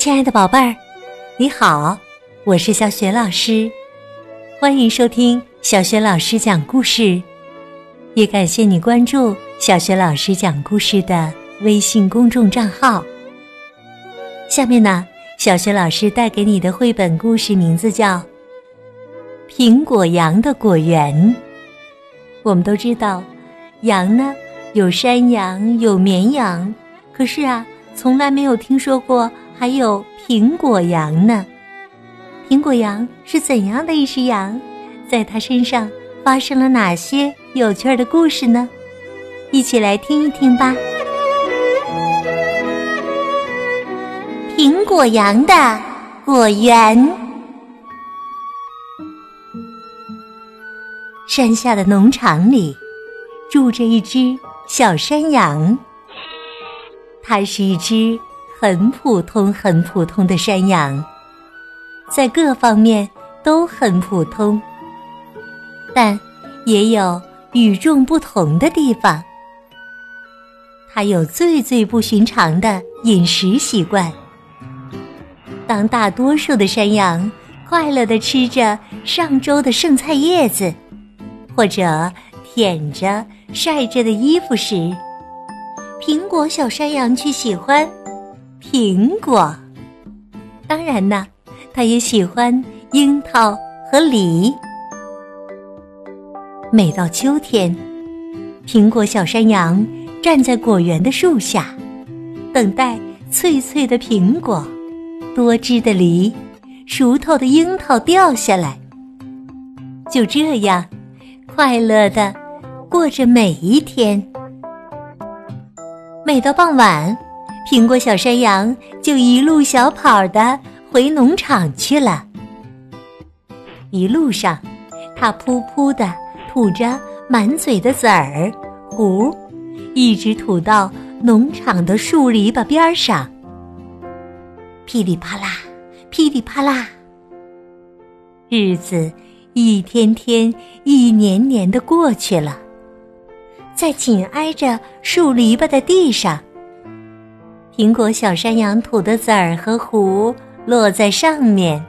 亲爱的宝贝儿，你好，我是小雪老师，欢迎收听小雪老师讲故事，也感谢你关注小雪老师讲故事的微信公众账号。下面呢，小雪老师带给你的绘本故事名字叫《苹果羊的果园》。我们都知道，羊呢有山羊，有绵羊，可是啊，从来没有听说过。还有苹果羊呢？苹果羊是怎样的一只羊？在它身上发生了哪些有趣的故事呢？一起来听一听吧。苹果羊的果园，山下的农场里住着一只小山羊，它是一只。很普通、很普通的山羊，在各方面都很普通，但也有与众不同的地方。它有最最不寻常的饮食习惯。当大多数的山羊快乐的吃着上周的剩菜叶子，或者舔着晒着的衣服时，苹果小山羊却喜欢。苹果，当然呢，他也喜欢樱桃和梨。每到秋天，苹果小山羊站在果园的树下，等待脆脆的苹果、多汁的梨、熟透的樱桃掉下来。就这样，快乐的过着每一天。每到傍晚。苹果小山羊就一路小跑的回农场去了。一路上，它噗噗的吐着满嘴的籽儿糊，一直吐到农场的树篱笆边上。噼里啪啦，噼里啪啦，日子一天天、一年年的过去了，在紧挨着树篱笆的地上。苹果小山羊吐的籽儿和核落在上面。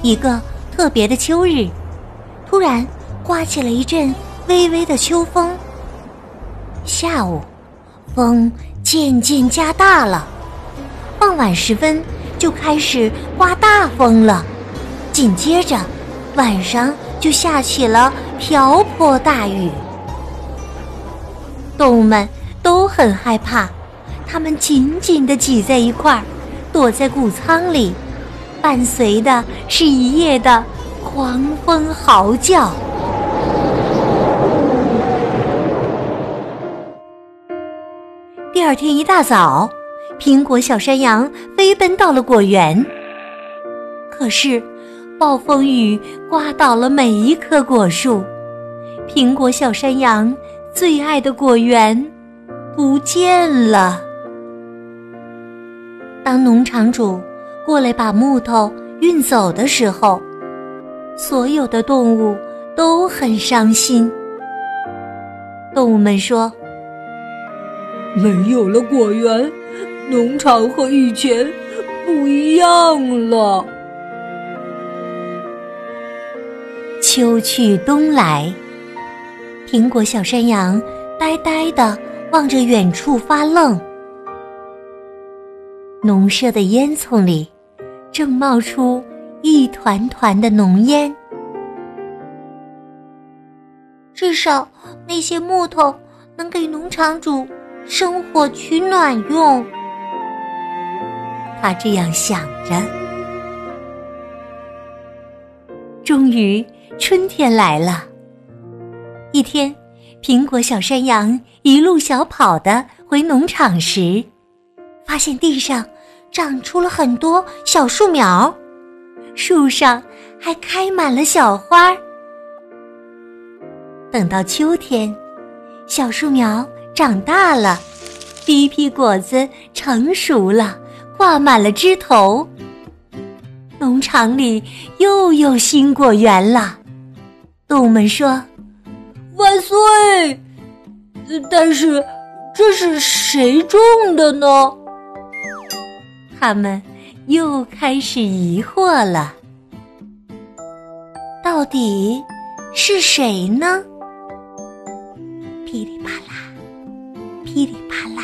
一个特别的秋日，突然刮起了一阵微微的秋风。下午，风渐渐加大了，傍晚时分就开始刮大风了。紧接着，晚上就下起了瓢泼大雨。动物们。都很害怕，他们紧紧的挤在一块儿，躲在谷仓里，伴随的是一夜的狂风嚎叫。第二天一大早，苹果小山羊飞奔到了果园，可是暴风雨刮倒了每一棵果树，苹果小山羊最爱的果园。不见了。当农场主过来把木头运走的时候，所有的动物都很伤心。动物们说：“没有了果园，农场和以前不一样了。”秋去冬来，苹果小山羊呆呆的。望着远处发愣，农舍的烟囱里正冒出一团团的浓烟。至少那些木头能给农场主生火取暖用。他这样想着。终于，春天来了。一天。苹果小山羊一路小跑的回农场时，发现地上长出了很多小树苗，树上还开满了小花。等到秋天，小树苗长大了，第一批果子成熟了，挂满了枝头，农场里又有新果园了。动物们说。万岁！但是这是谁种的呢？他们又开始疑惑了：到底是谁呢？噼里啪啦，噼里啪啦。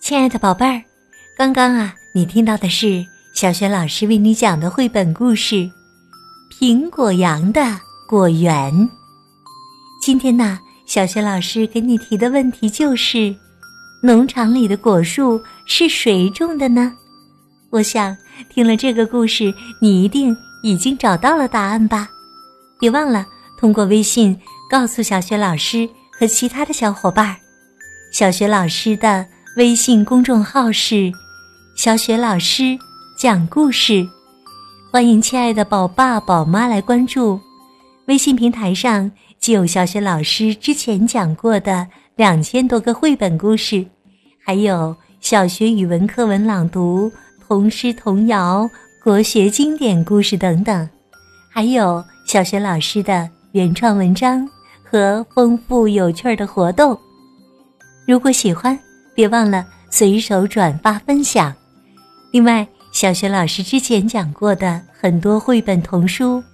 亲爱的宝贝儿，刚刚啊，你听到的是小雪老师为你讲的绘本故事《苹果羊的果园》。今天呢，小雪老师给你提的问题就是：农场里的果树是谁种的呢？我想听了这个故事，你一定已经找到了答案吧？别忘了通过微信告诉小雪老师和其他的小伙伴。小雪老师的。微信公众号是“小雪老师讲故事”，欢迎亲爱的宝爸宝妈来关注。微信平台上既有小学老师之前讲过的两千多个绘本故事，还有小学语文课文朗读、童诗童谣、国学经典故事等等，还有小学老师的原创文章和丰富有趣的活动。如果喜欢，别忘了随手转发分享。另外，小学老师之前讲过的很多绘本童书，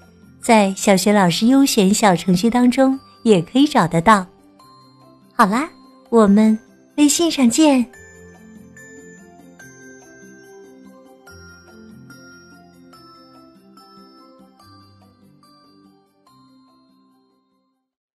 在小学老师优选小程序当中也可以找得到。好啦，我们微信上见。